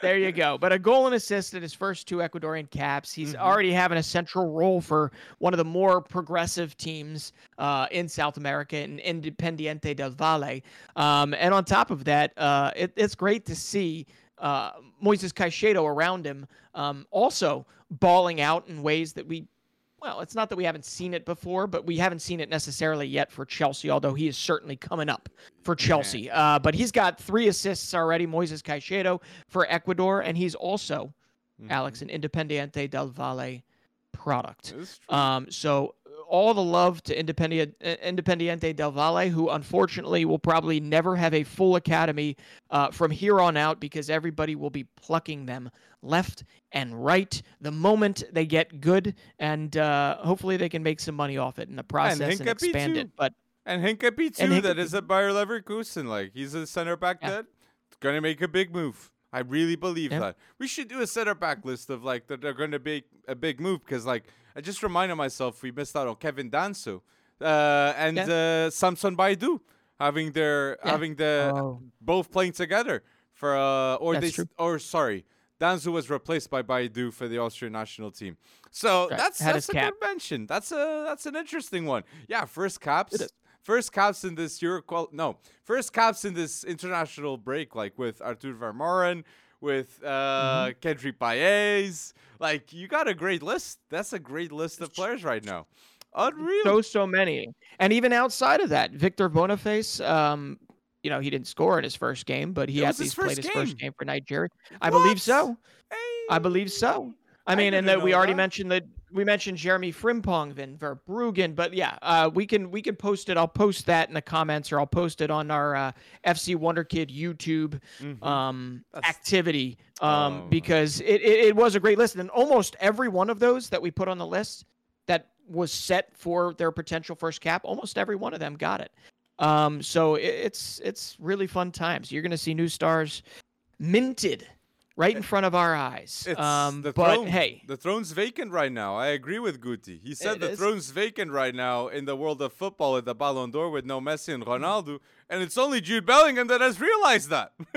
There you go. But a goal and assist in his first two Ecuadorian caps. He's Mhm. already having a central role for one of the more progressive teams uh, in South America, in Independiente del Valle. Um, and on top of that, uh, it, it's great to see uh, Moises Caicedo around him um, also balling out in ways that we. Well, it's not that we haven't seen it before, but we haven't seen it necessarily yet for Chelsea, although he is certainly coming up for Chelsea. Uh, but he's got three assists already, Moises Caicedo for Ecuador, and he's also, Alex, an Independiente del Valle product. Um, so all the love to Independiente, Independiente del Valle, who unfortunately will probably never have a full academy uh, from here on out because everybody will be plucking them left and right the moment they get good, and uh, hopefully they can make some money off it in the process and, Hincapie expand it. But And Hincapie too, And that is Bayer Leverkusen. Like he's a center back Yeah. that gonna make a big move. I really believe Yeah. that. We should do a center back list of like that they're gonna be a big move because like I just reminded myself we missed out on Kevin Danso uh, and Yeah. uh, Samson Baidoo having their Yeah. having the Oh. both playing together for uh, or That's they true. or sorry. Danso was replaced by Baidu for the Austrian national team. So Right. that's Had that's a cap. good mention. That's a that's an interesting one. Yeah, first caps. First caps in this Euro qual- no, first caps in this international break, like with Arthur Vermeeren, with uh Mm-hmm. Paez. Like you got a great list. That's a great list of players right now. Unreal. so so many and even outside of that victor boniface um you know he didn't score in his first game but he It at least played first his first game. game for nigeria i believe What? so i believe so i I mean and that we already that. mentioned that we mentioned jeremy frimpong van verbruggen but yeah uh we can we can post it i'll post that in the comments or i'll post it on our uh, fc wonder kid youtube Mhm. um, activity um, Oh. because it, it, it was a great list. And almost every one of those that we put on the list that was set for their potential first cap, almost every one of them got it. Um, so it, it's it's really fun times. You're going to see new stars minted right in front of our eyes. It's Um, the but throne. hey, the throne's vacant right now. I agree with Guti. He said the is. throne's vacant right now in the world of football at the Ballon d'Or with no Messi and Ronaldo, and it's only Jude Bellingham that has realized that.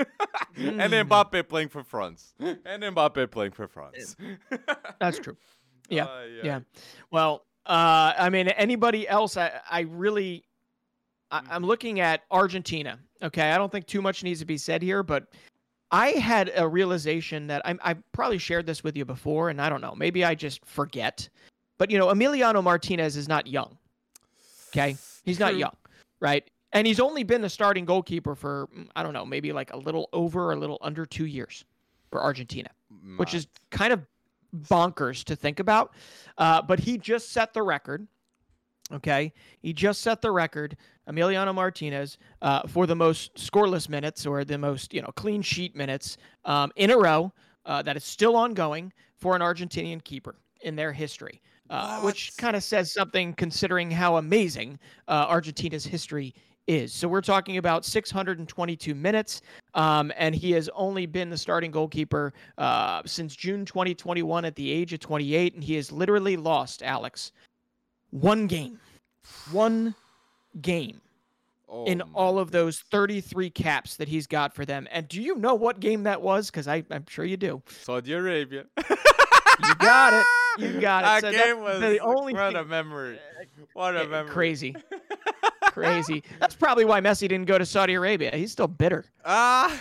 and Mm. Mbappe playing for France. And Mbappe playing for France. that's true. Yeah, Uh, yeah. Well, uh, I mean, anybody else? I, I really, I, I'm looking at Argentina. Okay, I don't think too much needs to be said here, but I had a realization that I, I probably shared this with you before, and I don't know, maybe I just forget. But you know, Emiliano Martinez is not young. Okay, he's not young, right? And he's only been the starting goalkeeper for I don't know, maybe like a little over, a little under two years for Argentina which is kind of bonkers to think about. Uh, but he just set the record. Okay, he just set the record, Emiliano Martinez, uh, for the most scoreless minutes or the most you know clean sheet minutes um, in a row. Uh, that is still ongoing for an Argentinian keeper in their history, uh, which kind of says something considering how amazing uh, Argentina's history is. So we're talking about 622 minutes, um, and he has only been the starting goalkeeper uh, since June 2021 at the age of 28, and he has literally lost Alex one game, one game Oh in all of those 33 caps that he's got for them. And do you know what game that was? Because I'm sure you do. Saudi Arabia. You got it. You got it. That So game was the only what thing- a memory. What a Eh, memory. crazy. Crazy. That's probably why Messi didn't go to Saudi Arabia. He's still bitter. Ah,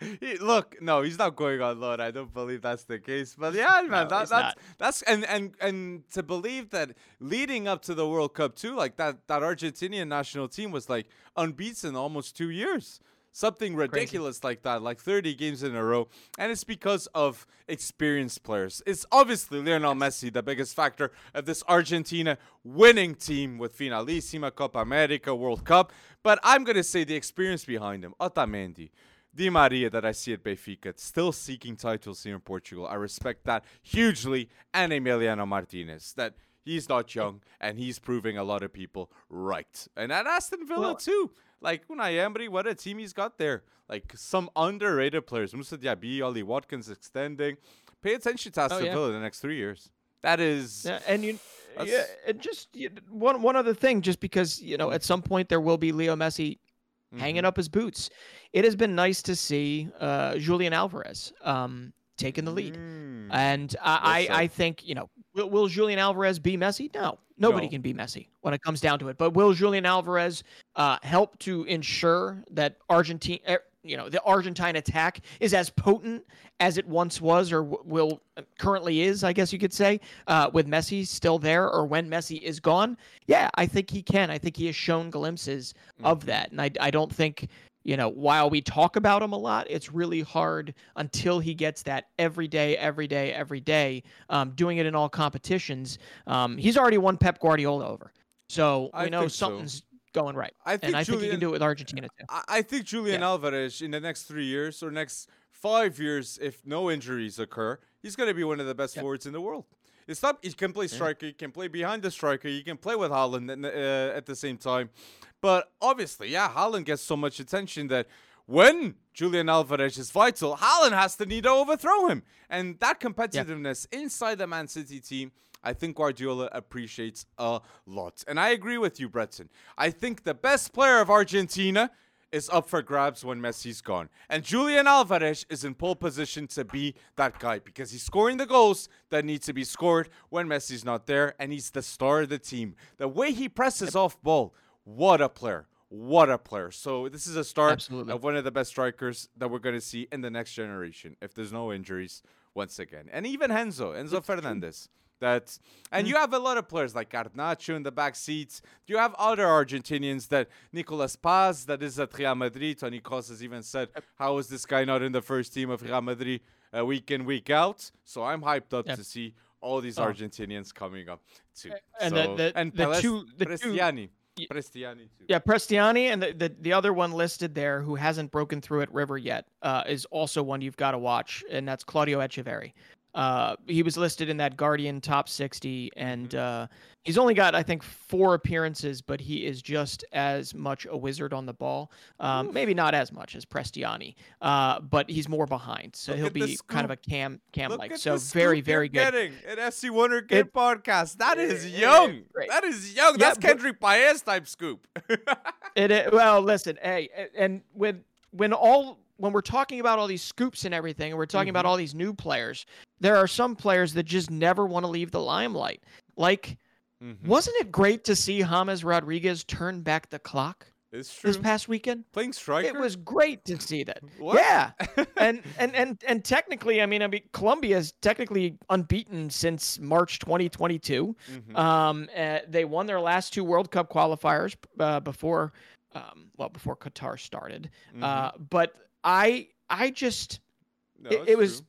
he- look, no, he's not going on loan. I don't believe that's the case. But yeah, man, No, that, that's not. that's and and and to believe that leading up to the World Cup too, like that that Argentinian national team was like unbeaten almost two years. Something ridiculous like that, like 30 games in a row. And it's because of experienced players. It's obviously Lionel Messi, the biggest factor of this Argentina winning team with Finalissima, Copa America, World Cup. But I'm going to say the experience behind him. Otamendi, Di Maria that I see at Benfica, still seeking titles here in Portugal. I respect that hugely. And Emiliano Martinez, that he's not young and he's proving a lot of people right. And at Aston Villa Well- too. Like Unai Emery, what a team he's got there. Like some underrated players. Moussa Diaby, Ollie Watkins extending. Pay attention to Aston Oh, yeah. Villa the next three years. That is Yeah, and you yeah, and just one one other thing, just because you know at some point there will be Leo Messi mm-hmm. hanging up his boots. It has been nice to see uh, Julian Alvarez um, taking the lead, mm. and I, I, I think you know will, will Julian Alvarez be Messi? No, nobody no. can be Messi when it comes down to it. But will Julian Alvarez uh, help to ensure that Argentina? Er, you know the Argentine attack is as potent as it once was or w- will uh, currently is, I guess you could say, uh, with Messi still there or when Messi is gone. Yeah, I think he can. I think he has shown glimpses mm-hmm. of that, and I I don't think you know while we talk about him a lot, it's really hard until he gets that every day, every day, every day, um, doing it in all competitions. Um, he's already won Pep Guardiola over, so we I know something's. So going right. I think and I Julian, think he can do it with Argentina too. I think Julian yeah. Alvarez in the next three years or next five years, if no injuries occur, he's going to be one of the best yep. forwards in the world. It's not he can play striker, he can play behind the striker, he can play with Haaland uh, at the same time. But obviously, yeah, Haaland gets so much attention that when Julian Alvarez is vital, Haaland has to need to overthrow him. And that competitiveness yep. inside the Man City team I think Guardiola appreciates a lot. And I agree with you, Preston. I think the best player of Argentina is up for grabs when Messi's gone. And Julian Alvarez is in pole position to be that guy because he's scoring the goals that need to be scored when Messi's not there, and he's the star of the team. The way he presses off ball, what a player. What a player. So this is a start Absolutely. of one of the best strikers that we're going to see in the next generation if there's no injuries once again. And even Enzo, Enzo it's Fernandez. True. That and mm. you have a lot of players like Garnacho in the back seats. You have other Argentinians that Nicolas Paz that is at Real Madrid. Tony Kroos has even said, "How is this guy not in the first team of Real Madrid uh, week in week out?" So I'm hyped up to see all these oh. Argentinians coming up too. And so, the, the, and the two the Prestiani. Two, Prestiani too. Yeah, Prestiani and the, the, the other one listed there who hasn't broken through at River yet uh, is also one you've got to watch, and that's Claudio Echeverri. Uh, he was listed in that Guardian top 60, and mm-hmm. uh, he's only got, I think, four appearances, but he is just as much a wizard on the ball. Um, maybe not as much as Prestiani, uh, but he's more behind, so Look he'll be kind of a cam cam like. So very, very good. Getting an FC Wonder it, podcast. That is young. That is young. That's yeah, Kendry Paez type scoop. it, well, listen, hey, and when when all when we're talking about all these scoops and everything, and we're talking mm-hmm. about all these new players, there are some players that just never want to leave the limelight. Like, mm-hmm. wasn't it great to see James Rodriguez turn back the clock? It's true. This past weekend, playing striker, it was great to see that. What? Yeah, and and and and technically, I mean, I mean, Colombia is technically unbeaten since March 2022. Mm-hmm. Um, uh, they won their last two World Cup qualifiers uh, before, um, well, before Qatar started. Mm-hmm. Uh, but I I just no, it, it was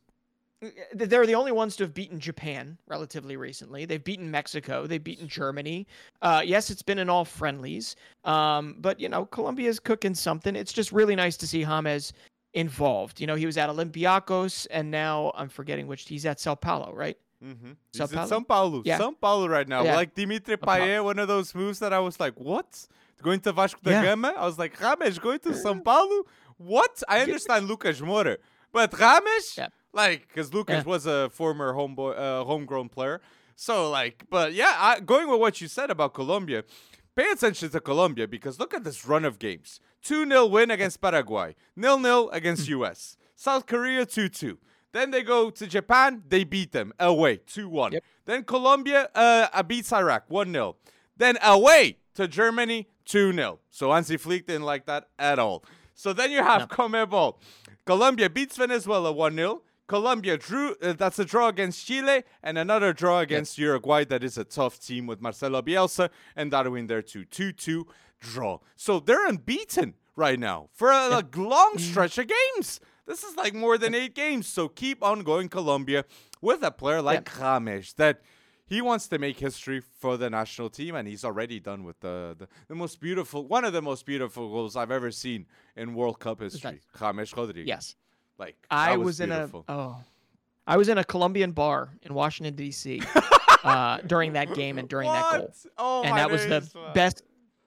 they're the only ones to have beaten Japan relatively recently. They've beaten Mexico. They've beaten Germany. Uh, yes, it's been in all friendlies. Um, but you know, Colombia's cooking something. It's just really nice to see James involved. You know, he was at Olympiacos, and now I'm forgetting which he's at Sao Paulo, right? Mm-hmm. Sao Paulo? São Paulo. Yeah. São Paulo right now. Yeah. Like Dimitri Payet, one of those moves that I was like, what? Going to Vasco da yeah. Gama? I was like, James going to São Paulo? What? I understand Lucas Moura, but Rames, yeah. like, because Lucas yeah. was a former homeboy, uh, homegrown player. So, like, but yeah, I, going with what you said about Colombia, pay attention to Colombia because look at this run of games 2 0 win against Paraguay, 0 0 against US, South Korea 2 2. Then they go to Japan, they beat them away 2 1. Yep. Then Colombia uh, beats Iraq 1 0. Then away to Germany 2 0. So Hansi Flick didn't like that at all. So then you have no. CONMEBOL. Colombia beats Venezuela 1 0. Colombia drew, uh, that's a draw against Chile, and another draw against yep. Uruguay. That is a tough team with Marcelo Bielsa and Darwin there too. 2 2 draw. So they're unbeaten right now for a, yep. a long mm-hmm. stretch of games. This is like more than eight games. So keep on going, Colombia, with a player like yep. James that he wants to make history for the national team, and he's already done with the, the, the most beautiful, one of the most beautiful goals I've ever seen in World Cup history. James Rodriguez. Yes. Like I was, was in a oh, I was in a Colombian bar in Washington D.C. uh, during that game and during what? that goal, oh, and that was the best.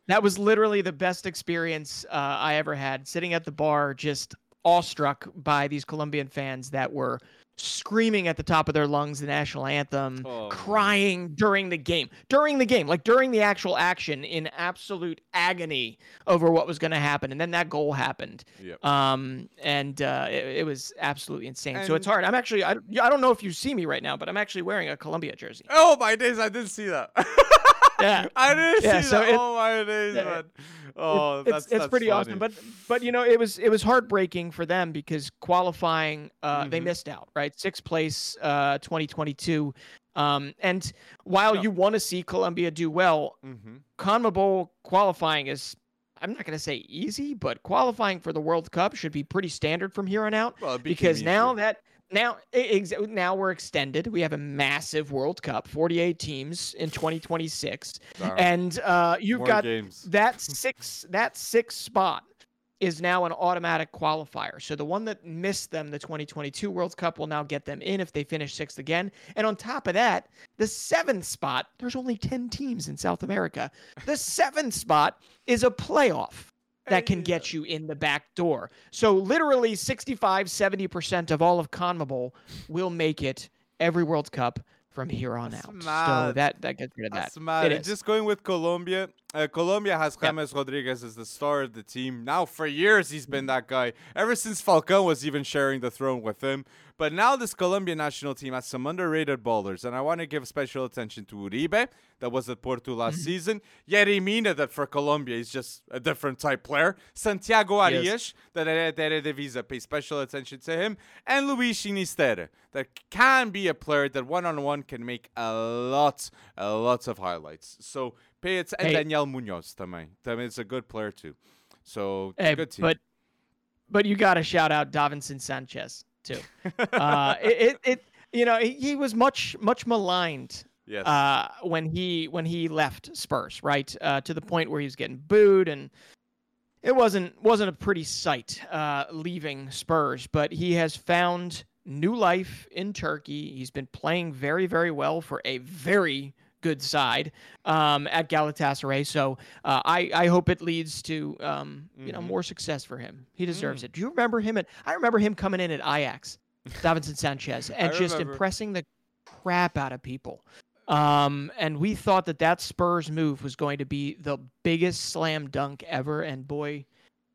That was literally the best experience uh, I ever had. Sitting at the bar, just awestruck by these Colombian fans that were screaming at the top of their lungs the national anthem, Oh. crying during the game, during the game, like during the actual action, in absolute agony over what was going to happen, and then that goal happened. Yep. Um, and uh, it, it was absolutely insane. so it's hard. I'm actually, I, I don't know if you see me right now, but I'm actually wearing a Columbia jersey. Oh my days! I didn't see that. Yeah. I didn't Yeah, see so that. it- oh my days, yeah, man. Oh, it's that's it's that's pretty awesome. But but you know it was it was heartbreaking for them because qualifying uh, they Mhm. missed out right sixth place uh 2022. Um, and while you want to see Colombia do well, Mhm. CONMEBOL qualifying is I'm not going to say easy, but qualifying for the World Cup should be pretty standard from here on out Well, because became now that now ex- now we're extended. We have a massive World Cup, 48 teams in 2026, Darn. and uh, you've More got games. that six that sixth spot is now an automatic qualifier. So the one that missed them the 2022 World Cup will now get them in if they finish sixth again. And on top of that, the seventh spot, there's only 10 teams in South America. The seventh spot is a playoff that can get you in the back door. So literally 65 70% of all of CONMEBOL will make it every World Cup from here on out. So that that gets rid of that. It Just going with Colombia. Uh, Colombia has. James Rodriguez as the star of the team. Now, for years, he's been that guy. Ever since Falcao was even sharing the throne with him. But now this Colombian national team has some underrated ballers. And I want to give special attention to Uribe, that was at Porto last Mm-hmm. season. Yerry Mina, that for Colombia is just a different type player. Santiago. Arias, that at Eredivisie, pay special attention to him. And Luis Sinisterra, that can be a player that one-on-one can make a lot, a lot of highlights. So pay it. And Hey. Daniel Munoz, também. Também is a good player too. So Hey, good team. but but you got to shout out Davinson Sanchez too. Uh, it, it, it you know he, he was much much maligned yes. uh, when he when he left Spurs, right? Uh, to the point where he was getting booed and it wasn't wasn't a pretty sight uh, leaving Spurs. But he has found new life in Turkey. He's been playing very very well for a very good side um, at Galatasaray. So uh, I I hope it leads to um, you know Mhm. more success for him. He deserves Mm. it. Do you remember him at? I remember him coming in at Ajax, Davinson Sanchez, and just remember. impressing the crap out of people. Um, and we thought that that Spurs move was going to be the biggest slam dunk ever, and boy,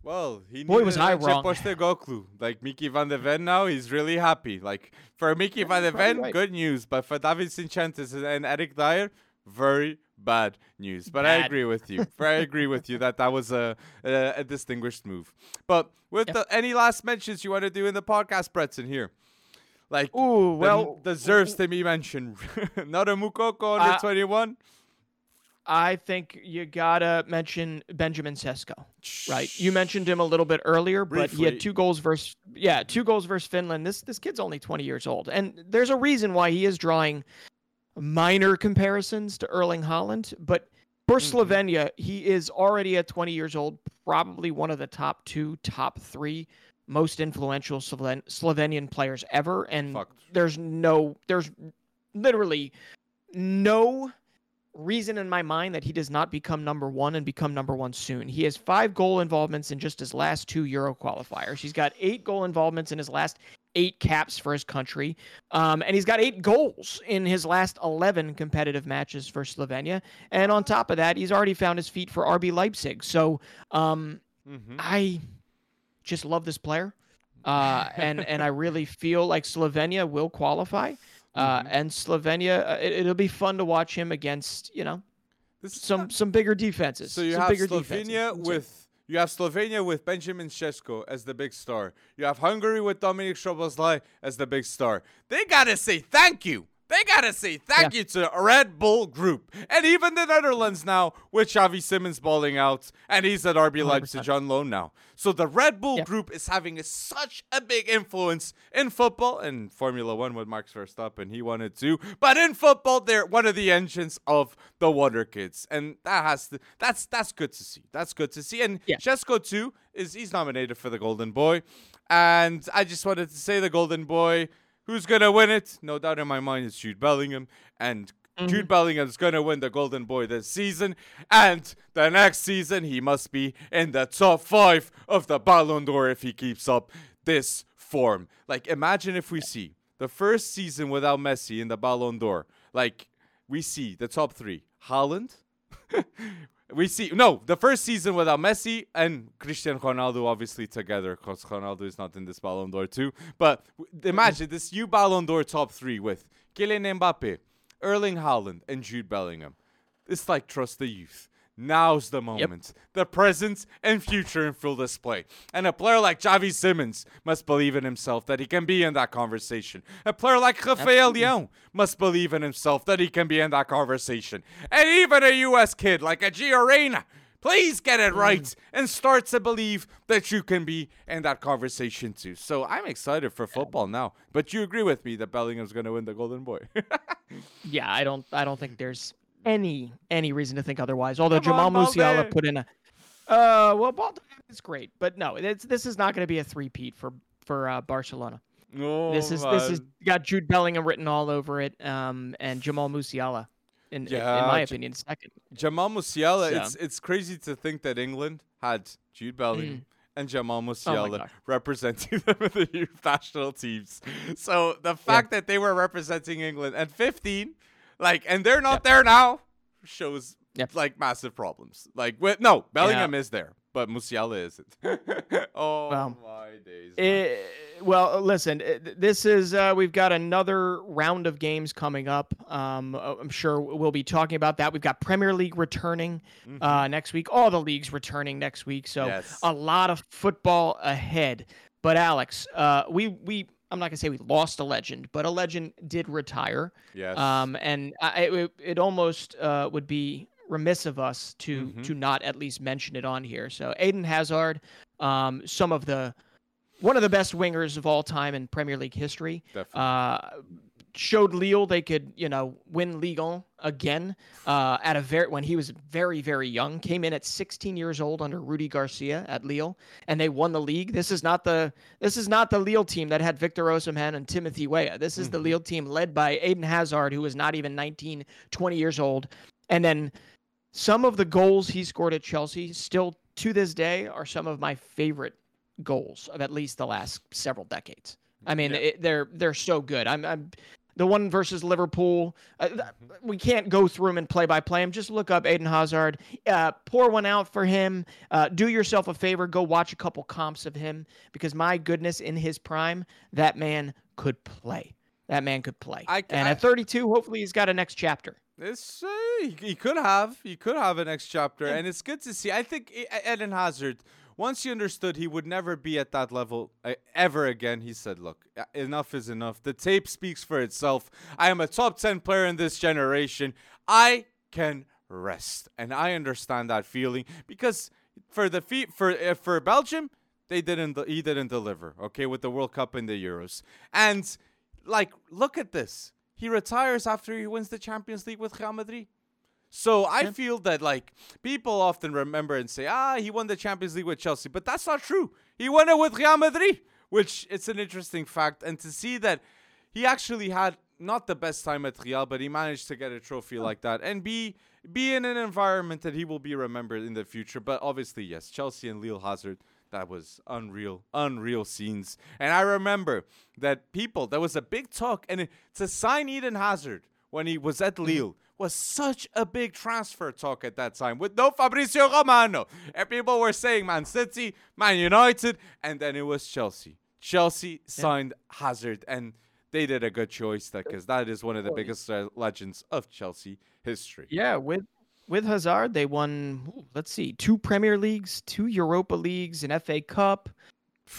Well, he Boy, was I I a wrong. Postecoglou. Like Micky van de Ven now, he's really happy. Like for Micky van de Ven, right. good news. But for Davinson Sanchez and Eric Dier, very bad news. But I agree with you. I agree with you that that was a a, a distinguished move. But with Yeah. the, any last mentions you want to do in the podcast, Preston here? Like ooh, well, deserves to be mentioned. Not a Moukoko under Uh, 21. I think you gotta mention Benjamin Sesko. Right, you mentioned him a little bit earlier, but he had two goals versus yeah, two goals versus Finland. This this kid's only 20 years old, and there's a reason why he is drawing minor comparisons to Erling Haaland, but for Mhm. Slovenia, he is already at 20 years old, probably one of the top two, top three most influential Sloven- Slovenian players ever, and there's no, there's literally no reason in my mind that he does not become number one and become number one soon. He has five goal involvements in just his last two Euro qualifiers. He's got eight goal involvements in his last eight caps for his country. Um, and he's got eight goals in his last 11 competitive matches for Slovenia. And on top of that, he's already found his feet for RB Leipzig. So um, Mhm. I just love this player. Uh, and, and I really feel like Slovenia will qualify. Uh, Mhm. and Slovenia, uh, it, it'll be fun to watch him against, you know, This is some some bigger defenses. So you some have bigger defenses. Slovenia So- with you have Slovenia with Benjamin Šeško as the big star. You have Hungary with Dominik Szoboszlai as the big star. They gotta say thank you. They gotta say thank you to Red Bull Group and even the Netherlands now with Xavi Simons balling out and he's at RB 100%. Leipzig on loan now. So the Red Bull Yeah. Group is having a, such a big influence in football and Formula One with Max Verstappen. He wanted to, but in football they're one of the engines of the Wonder Kids, and that has to that's that's good to see. That's good to see. And Yeah. Sesko too is he's nominated for the Golden Boy, and I just wanted to say the Golden Boy. Who's gonna win it? No doubt in my mind, it's Jude Bellingham, and Jude mm-hmm. Bellingham's gonna win the Golden Boy this season, and the next season he must be in the top five of the Ballon d'Or if he keeps up this form. Like, imagine if we see the first season without Messi in the Ballon d'Or. Like we see the top three: Haaland. we see no the first season without Messi and Cristiano Ronaldo obviously together because Ronaldo is not in this Ballon d'Or too. But imagine this new Ballon d'Or top three with Kylian Mbappe, Erling Haaland, and Jude Bellingham. It's like trust the youth. Now's the moment. Yep. The present and future in full display. And a player like Xavi Simons must believe in himself that he can be in that conversation. A player like Rafael Leon must believe in himself that he can be in that conversation. And even a US kid like a Gio Reyna, please get it right mm. and start to believe that you can be in that conversation too. So I'm excited for football now. But you agree with me that Bellingham's going to win the Golden Boy. yeah, I don't I don't think there's any any reason to think otherwise. Although Come Jamal on, Musiala put in a uh well Balde is great, but no, it's this is not going to be a three-peat for for uh, Barcelona. Oh, this is man. this is got Jude Bellingham written all over it, um, and Jamal Musiala, in yeah, in my opinion, second. Jamal Musiala, so. it's it's crazy to think that England had Jude Bellingham. Mm. And Jamal oh Musiala oh representing them in the youth national teams. So the fact yeah. that they were representing England at 15 like, and they're not yep. there now. Shows yep. like massive problems. Like, with, no, Bellingham yeah. is there, but Musiala isn't. oh well, my days. It, eh, well, listen, eh, this is uh, we've got another round of games coming up. Um, uh, I'm sure we'll be talking about that. We've got Premier League returning mm-hmm. uh, next week. All the leagues returning next week, so yes. a lot of football ahead. But Alex, uh, we we I'm not gonna say we lost a legend, but a legend did retire. Yes. Um, and I, it, it almost uh, would be remiss of us to mm-hmm. to not at least mention it on here. So Eden Hazard, um, some of the one of the best wingers of all time in Premier League history. Definitely. Uh, showed Lille they could, you know, win Ligue again uh, at a very when he was very very young. Came in at 16 years old under Rudy Garcia at Lille, and they won the league. This is not the this is not the Lille team that had Victor Osimhen and Timothy Weah. This is mm-hmm. the Lille team led by Eden Hazard, who was not even 19, 20 years old, and then some of the goals he scored at Chelsea still to this day are some of my favorite goals of at least the last several decades. I mean, yeah. it, they're they're so good. I'm, I'm the one versus Liverpool. Uh, mm-hmm. we can't go through them and play by play them. Just look up Eden Hazard. Uh, pour one out for him. Uh, do yourself a favor. Go watch a couple comps of him because my goodness, in his prime, that man could play. That man could play. I, and I, at 32, hopefully he's got a next chapter. It's uh, he, he could have. He could have a next chapter, yeah. and it's good to see. I think Eden Hazard once he understood he would never be at that level uh, ever again, he said, Look, uh, enough is enough. The tape speaks for itself. I am a top 10 player in this generation. I can rest. And I understand that feeling because for the fe- for uh, for Belgium, they didn't he didn't deliver, okay, with the World Cup and the Euros. And like look at this. He retires after he wins the Champions League with Real Madrid. So I yeah. feel that like people often remember and say, ah, he won the Champions League with Chelsea, but that's not true. He won it with Real Madrid, which it's an interesting fact. And to see that he actually had not the best time at Real, but he managed to get a trophy like that and be be in an environment that he will be remembered in the future. But obviously, yes, Chelsea and Lille Hazard. That was unreal, unreal scenes. And I remember that people, there was a big talk, and to sign Eden Hazard when he was at mm-hmm. Lille was such a big transfer talk at that time with no Fabrizio Romano. And people were saying Man City, Man United, and then it was Chelsea. Chelsea signed yeah. Hazard, and they did a good choice because that is one of the biggest uh, legends of Chelsea history. Yeah, with with Hazard, they won. Let's see, two Premier Leagues, two Europa Leagues, an FA Cup,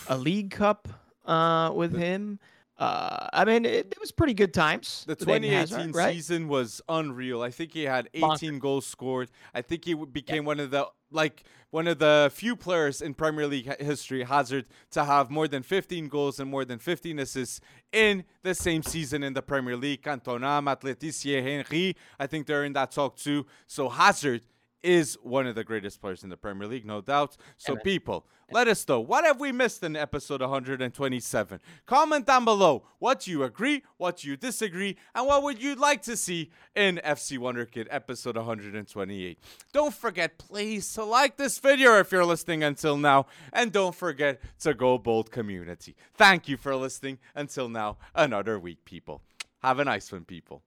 a League Cup uh, with him. Uh, I mean, it, it, was pretty good times. The 2018 Hazard, right? season was unreal. I think he had 18 Bonker. goals scored. I think he became yeah. one of the like one of the few players in Premier League history, Hazard, to have more than 15 goals and more than 15 assists in the same season in the Premier League. Cantona, Matt Henry, I think they're in that talk too. So Hazard is one of the greatest players in the Premier League, no doubt. So, people, let us know what have we missed in episode 127. Comment down below what you agree, what do you disagree, and what would you like to see in FC Wonderkid episode 128. Don't forget, please, to like this video if you're listening until now, and don't forget to go bold community. Thank you for listening until now. Another week, people. Have a nice one, people.